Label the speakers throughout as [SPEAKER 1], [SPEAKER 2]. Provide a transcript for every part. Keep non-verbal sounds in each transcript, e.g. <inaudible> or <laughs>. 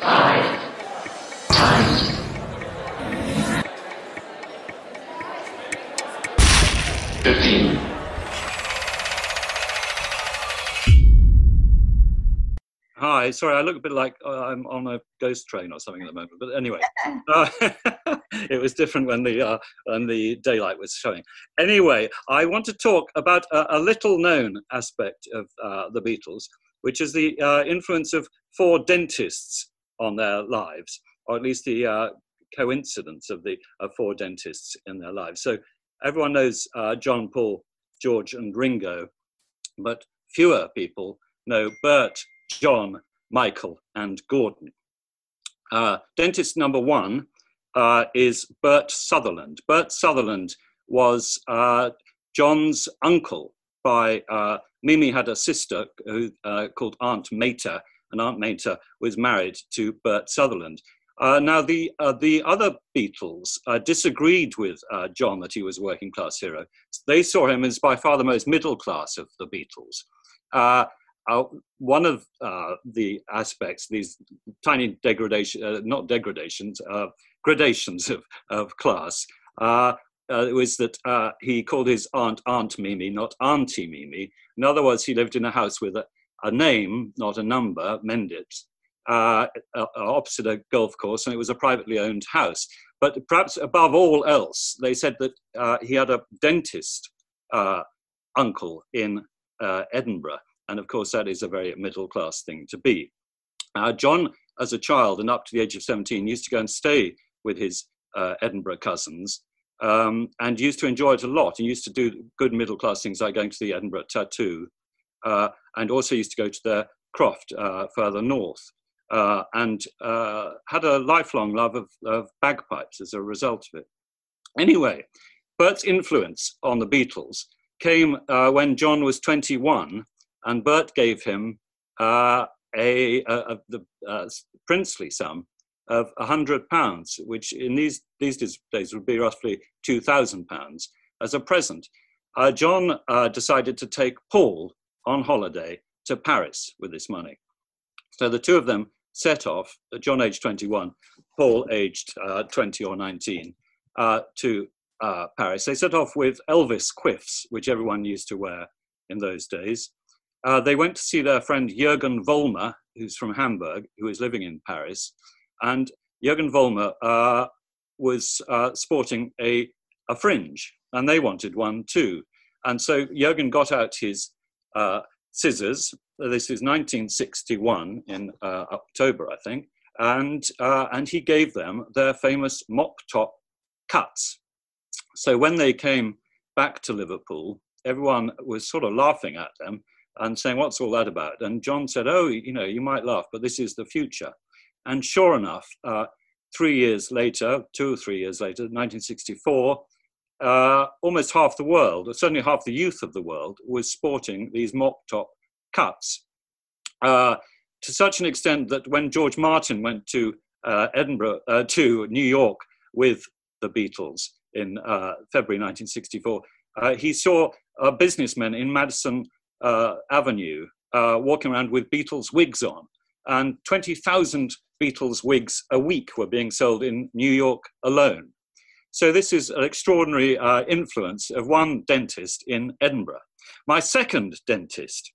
[SPEAKER 1] Hi, sorry, I look a bit like uh, I'm on a ghost train or something at the moment. But anyway, <laughs> uh, <laughs> it was different when the uh, when the daylight was showing. Anyway, I want to talk about a, a little known aspect of uh, the Beatles, which is the uh, influence of four dentists on their lives, or at least the uh, coincidence of the four dentists in their lives. So everyone knows uh, John, Paul, George, and Ringo, but fewer people know Bert, John, Michael, and Gordon. Uh, dentist number one uh, is Bert Sutherland. Bert Sutherland was uh, John's uncle by uh, Mimi had a sister who, uh, called Aunt Mater, and Aunt Mater was married to Bert Sutherland. Uh, now, the, uh, the other Beatles uh, disagreed with uh, John that he was a working class hero. They saw him as by far the most middle class of the Beatles. Uh, uh, one of the aspects, these tiny degradation, not degradations, gradations of, of class, was that he called his aunt Aunt Mimi, not Auntie Mimi. In other words, he lived in a house with a, a name, not a number, Mendips, uh, opposite a golf course, and it was a privately owned house. But perhaps above all else, they said that uh, he had a dentist uh, uncle in uh, Edinburgh, and of course, that is a very middle class thing to be. Uh, John, as a child and up to the age of 17, used to go and stay with his uh, Edinburgh cousins. Um, and used to enjoy it a lot. He used to do good middle class things like going to the Edinburgh Tattoo, and also used to go to the Croft further north uh, and uh, had a lifelong love of, of, bagpipes as a result of it. Anyway, Bert's influence on the Beatles came uh, when John was 21, and Bert gave him uh, a, a, a, uh, princely sum of £100, which in these, these days would be roughly £2,000 as a present. Uh, John decided to take Paul on holiday to Paris with this money. So the two of them set off, John aged 21, Paul aged uh, 20 or 19, uh, to uh, Paris. They set off with Elvis quiffs, which everyone used to wear in those days. Uh, they went to see their friend Jürgen Vollmer, who's from Hamburg, who is living in Paris. And Jürgen Vollmer uh, was uh, sporting a, a fringe, and they wanted one too. And so Jürgen got out his scissors this is 1961 in uh, October, I think, and uh, and he gave them their famous mop top cuts. So when they came back to Liverpool, everyone was sort of laughing at them and saying, "What's all that about?" And John said, "Oh, you know, you might laugh, but this is the future." And sure enough, uh, three years later, two or three years later, 1964. Uh, almost half the world, or certainly half the youth of the world, was sporting these mop top cuts uh, to such an extent that when George Martin went to uh, Edinburgh, uh, to New York with the Beatles in uh, February 1964, uh, he saw businessmen in Madison Avenue walking around with Beatles wigs on, and 20,000 Beatles wigs a week were being sold in New York alone. So this is an extraordinary uh, influence of one dentist in Edinburgh. My second dentist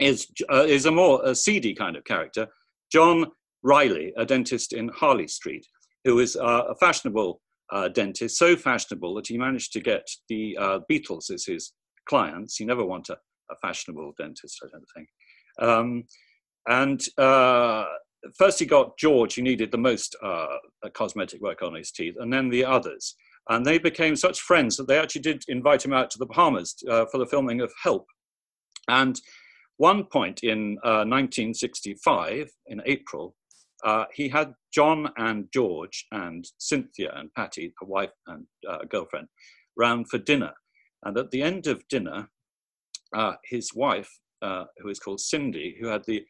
[SPEAKER 1] is, uh, is a more a seedy kind of character. John Riley, a dentist in Harley Street, who is uh, a fashionable uh, dentist, so fashionable that he managed to get the uh, Beatles as his clients. He never wanted a, a fashionable dentist, I don't think. Um, and uh, first he got George, who needed the most uh, cosmetic work on his teeth, and then the others. And they became such friends that they actually did invite him out to the Bahamas for the filming of Help. And one point in uh, 1965, in April, uh, he had John and George and Cynthia and Patty, a wife and uh, girlfriend, round for dinner. And at the end of dinner, uh, his wife, uh, who is called Cindy, who had the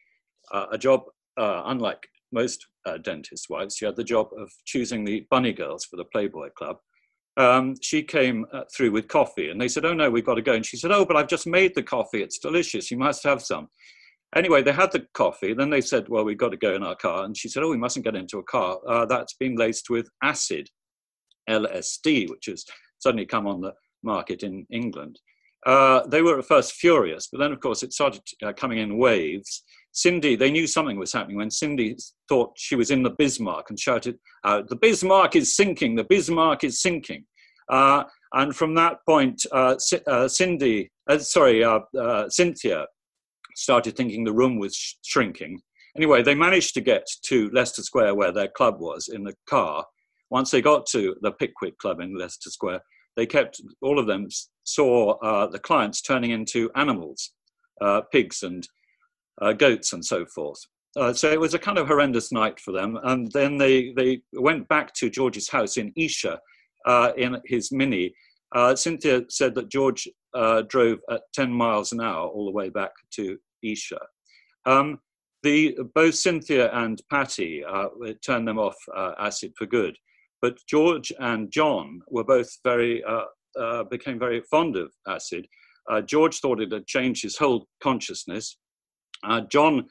[SPEAKER 1] uh, a job unlike most dentist wives, she had the job of choosing the bunny girls for the Playboy Club um, she came uh, through with coffee and they said, Oh no, we've got to go. And she said, Oh, but I've just made the coffee. It's delicious. You must have some. Anyway, they had the coffee. Then they said, Well, we've got to go in our car. And she said, Oh, we mustn't get into a car. Uh, that's been laced with acid, LSD, which has suddenly come on the market in England. Uh, they were at first furious, but then, of course, it started uh, coming in waves. Cindy, they knew something was happening when Cindy thought she was in the Bismarck and shouted out, The Bismarck is sinking, the Bismarck is sinking. Uh, and from that point, uh, uh, Cindy, uh, sorry, Cynthia started thinking the room was sh- shrinking. Anyway, they managed to get to Leicester Square where their club was in the car. Once they got to the Pickwick Club in Leicester Square, they kept, all of them saw uh, the clients turning into animals, uh, pigs and uh, goats and so forth. Uh, so it was a kind of horrendous night for them. And then they, they went back to George's house in Esher uh, in his Mini. Uh, Cynthia said that George drove at 10 miles an hour all the way back to Esher. Um, the, both Cynthia and Patty turned them off acid for good. But George and John were both very, uh, uh, became very fond of acid. Uh, George thought it had changed his whole consciousness. Uh, John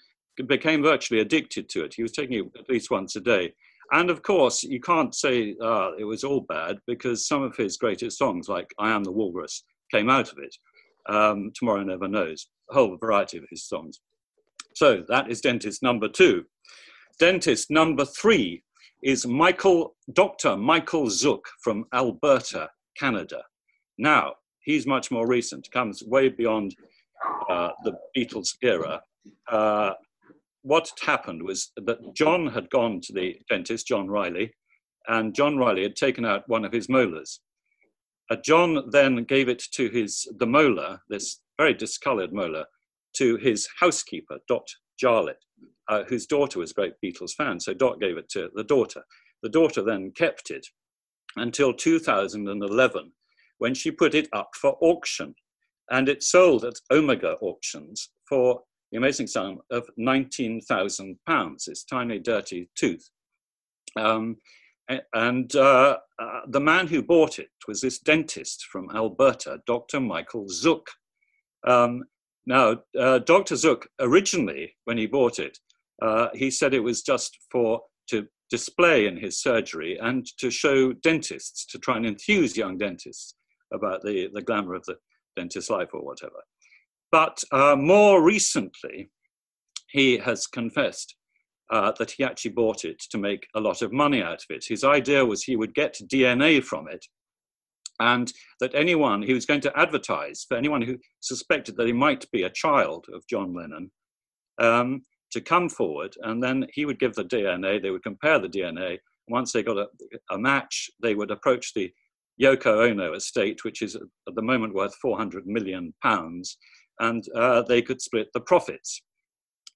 [SPEAKER 1] became virtually addicted to it. He was taking it at least once a day. And of course, you can't say uh, it was all bad because some of his greatest songs, like I Am the Walrus, came out of it. Um, Tomorrow Never Knows, a whole variety of his songs. So that is dentist number two. Dentist number three is Michael, Dr. Michael Zuk from Alberta, Canada. Now, he's much more recent, comes way beyond uh, the Beatles era. Uh, what happened was that John had gone to the dentist, John Riley, and John Riley had taken out one of his molars. Uh, John then gave it to his, the molar, this very discolored molar, to his housekeeper, Dot Jarlett uh, whose daughter was a great Beatles fan. So Dot gave it to the daughter. The daughter then kept it until 2011 when she put it up for auction. And it sold at Omega auctions for the amazing sum of £19,000. its tiny, dirty tooth. Um, and uh, uh, the man who bought it was this dentist from Alberta, Dr. Michael Zuk. Um, now, uh, Dr. Zuk, originally, when he bought it, uh, he said it was just for to display in his surgery and to show dentists, to try and enthuse young dentists about the, the glamour of the dentist's life or whatever. But uh, more recently, he has confessed uh, that he actually bought it to make a lot of money out of it. His idea was he would get DNA from it and that anyone, he was going to advertise for anyone who suspected that he might be a child of John Lennon, um, to come forward, and then he would give the DNA. They would compare the DNA. Once they got a, a match, they would approach the Yoko Ono estate, which is at the moment worth 400 million pounds, and uh, they could split the profits.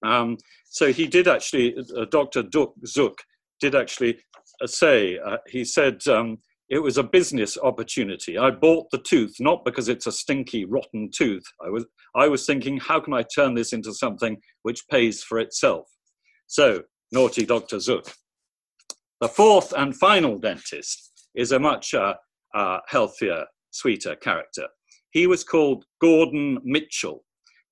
[SPEAKER 1] Um, so he did actually, uh, Dr. Duk Zuk did actually uh, say, uh, he said, um, it was a business opportunity. I bought the tooth not because it's a stinky, rotten tooth. I was, I was thinking, how can I turn this into something which pays for itself? So, naughty Dr. Zuk. The fourth and final dentist is a much uh, uh, healthier, sweeter character. He was called Gordon Mitchell.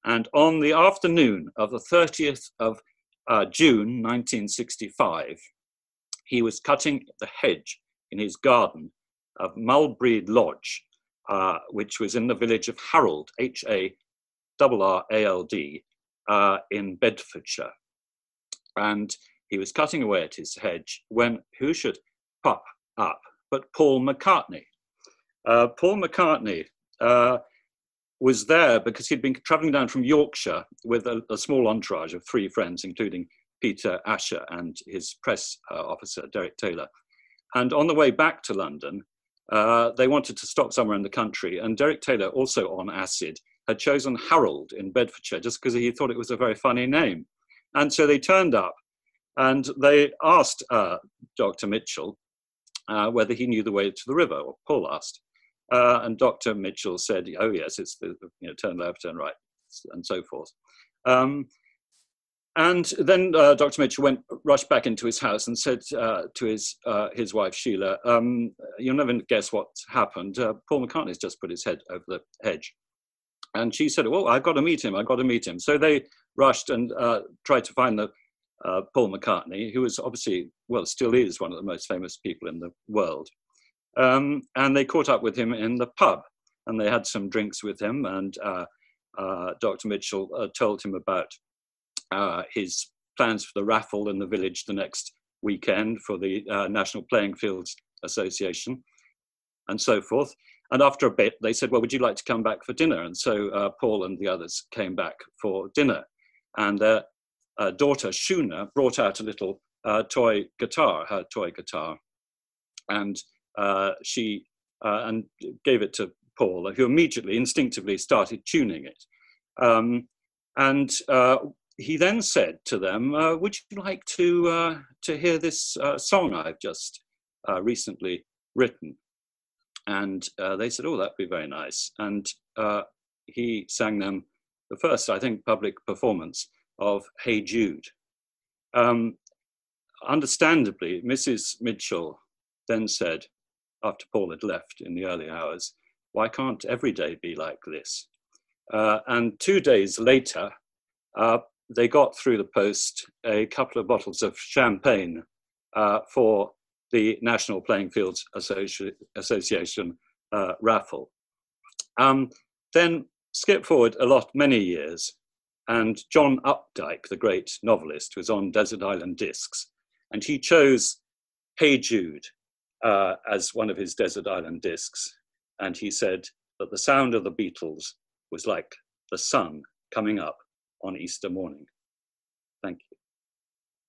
[SPEAKER 1] And on the afternoon of the 30th of uh, June 1965, he was cutting the hedge in his garden of Mulbreed Lodge, uh, which was in the village of Harrold, H A R R A L D, uh, in Bedfordshire. And he was cutting away at his hedge when who should pop up but Paul McCartney? Uh, Paul McCartney uh, was there because he'd been traveling down from Yorkshire with a, a small entourage of three friends, including Peter Asher and his press uh, officer, Derek Taylor. And on the way back to London, uh, they wanted to stop somewhere in the country. And Derek Taylor, also on acid, had chosen Harrold in Bedfordshire just because he thought it was a very funny name. And so they turned up and they asked uh, Dr. Mitchell uh, whether he knew the way to the river, or Paul asked. Uh, and Dr. Mitchell said, oh, yes, it's the, you know, turn left, turn right, and so forth. Um, and then uh, Dr. Mitchell went rushed back into his house and said uh, to his uh, his wife Sheila, um, "You'll never guess what's happened. Uh, Paul McCartney's just put his head over the hedge." And she said, "Well, I've got to meet him. I've got to meet him." So they rushed and uh, tried to find the uh, Paul McCartney, who was obviously, well, still is one of the most famous people in the world. Um, and they caught up with him in the pub and they had some drinks with him. And Dr. Mitchell told him about uh, his plans for the raffle in the village the next weekend for the uh, National Playing Fields Association and so forth. And after a bit, they said, Well, would you like to come back for dinner? And so uh, Paul and the others came back for dinner. And their uh, daughter, Shuna, brought out a little uh, toy guitar, her toy guitar. And uh, she and gave it to Paul, who immediately, instinctively started tuning it. Um, and he then said to them, Would you like to, to hear this song I've just recently written? And uh, they said, Oh, that'd be very nice. And uh, he sang them the first, I think, public performance of Hey Jude. Um, understandably, Mrs. Mitchell then said, after Paul had left in the early hours, Why can't every day be like this? Uh, and two days later, uh, they got through the post a couple of bottles of champagne uh, for the National Playing Fields Associ- Association uh, raffle. Um, then skip forward a lot, many years, and John Updike, the great novelist, was on Desert Island Discs, and he chose Hey Jude uh, as one of his Desert Island Discs, and he said that the sound of the Beatles was like the sun coming up on Easter morning. Thank you.